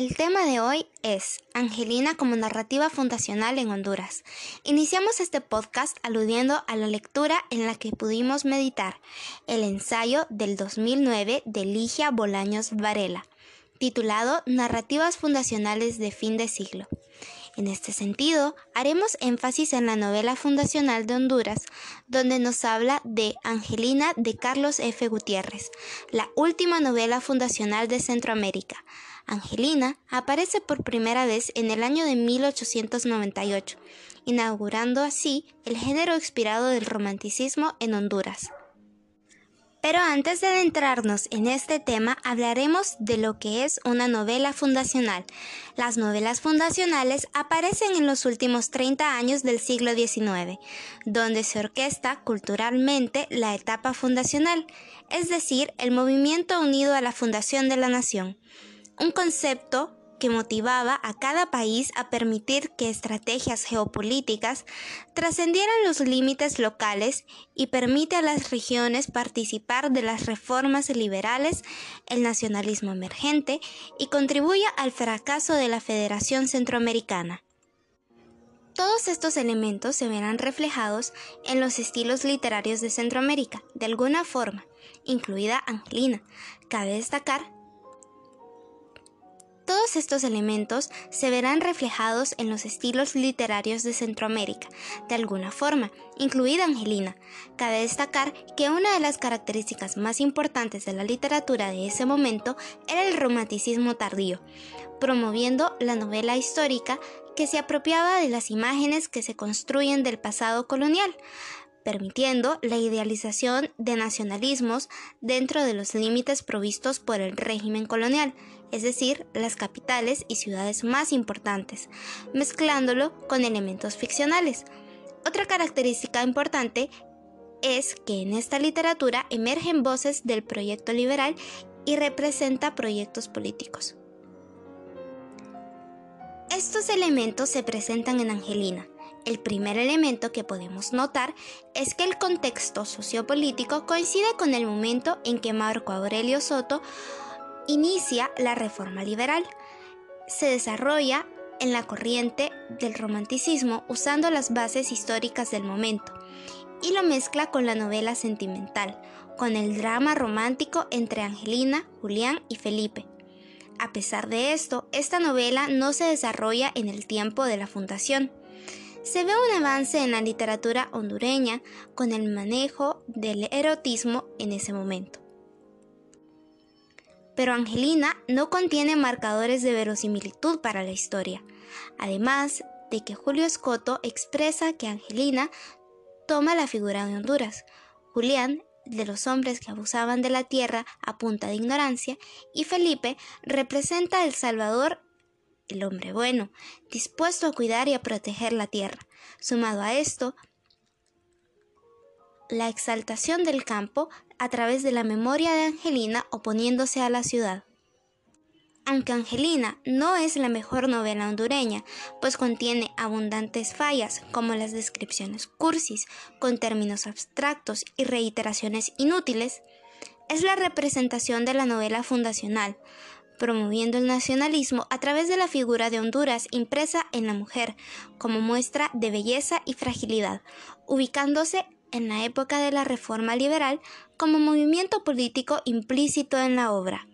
El tema de hoy es Angelina como narrativa fundacional en Honduras. Iniciamos este podcast aludiendo a la lectura en la que pudimos meditar el ensayo del 2009 de Ligia Bolaños Varela, titulado Narrativas fundacionales de fin de siglo. En este sentido, haremos énfasis en la novela fundacional de Honduras, donde nos habla de Angelina de Carlos F. Gutiérrez, la última novela fundacional de Centroamérica. Angelina aparece por primera vez en el año de 1898, inaugurando así el género inspirado del romanticismo en Honduras. Pero antes de adentrarnos en este tema, hablaremos de lo que es una novela fundacional. Las novelas fundacionales aparecen en los últimos 30 años del siglo XIX, donde se orquesta culturalmente la etapa fundacional, es decir, el movimiento unido a la fundación de la nación. Un concepto que motivaba a cada país a permitir que estrategias geopolíticas trascendieran los límites locales y permite a las regiones participar de las reformas liberales, el nacionalismo emergente y contribuye al fracaso de la Federación Centroamericana. Todos estos elementos se verán reflejados en los estilos literarios de Centroamérica, de alguna forma, incluida Angelina. Cabe destacar todos estos elementos se verán reflejados en los estilos literarios de Centroamérica, de alguna forma, incluida Angelina. Cabe destacar que una de las características más importantes de la literatura de ese momento era el romanticismo tardío, promoviendo la novela histórica que se apropiaba de las imágenes que se construyen del pasado colonial, permitiendo la idealización de nacionalismos dentro de los límites provistos por el régimen colonial, es decir, las capitales y ciudades más importantes, mezclándolo con elementos ficcionales. Otra característica importante es que en esta literatura emergen voces del proyecto liberal y representa proyectos políticos. Estos elementos se presentan en Angelina, el primer elemento que podemos notar es que el contexto sociopolítico coincide con el momento en que Marco Aurelio Soto inicia la reforma liberal. Se desarrolla en la corriente del romanticismo usando las bases históricas del momento y lo mezcla con la novela sentimental, con el drama romántico entre Angelina, Julián y Felipe. A pesar de esto, esta novela no se desarrolla en el tiempo de la fundación, se ve un avance en la literatura hondureña con el manejo del erotismo en ese momento. Pero Angelina no contiene marcadores de verosimilitud para la historia, además de que Julio Escoto expresa que Angelina toma la figura de Honduras, Julián de los hombres que abusaban de la tierra a punta de ignorancia, y Felipe representa El Salvador el hombre bueno, dispuesto a cuidar y a proteger la tierra. Sumado a esto, la exaltación del campo a través de la memoria de Angelina oponiéndose a la ciudad. Aunque Angelina no es la mejor novela hondureña, pues contiene abundantes fallas como las descripciones cursis, con términos abstractos y reiteraciones inútiles, es la representación de la novela fundacional, promoviendo el nacionalismo a través de la figura de Honduras impresa en la mujer como muestra de belleza y fragilidad, ubicándose en la época de la Reforma Liberal como movimiento político implícito en la obra.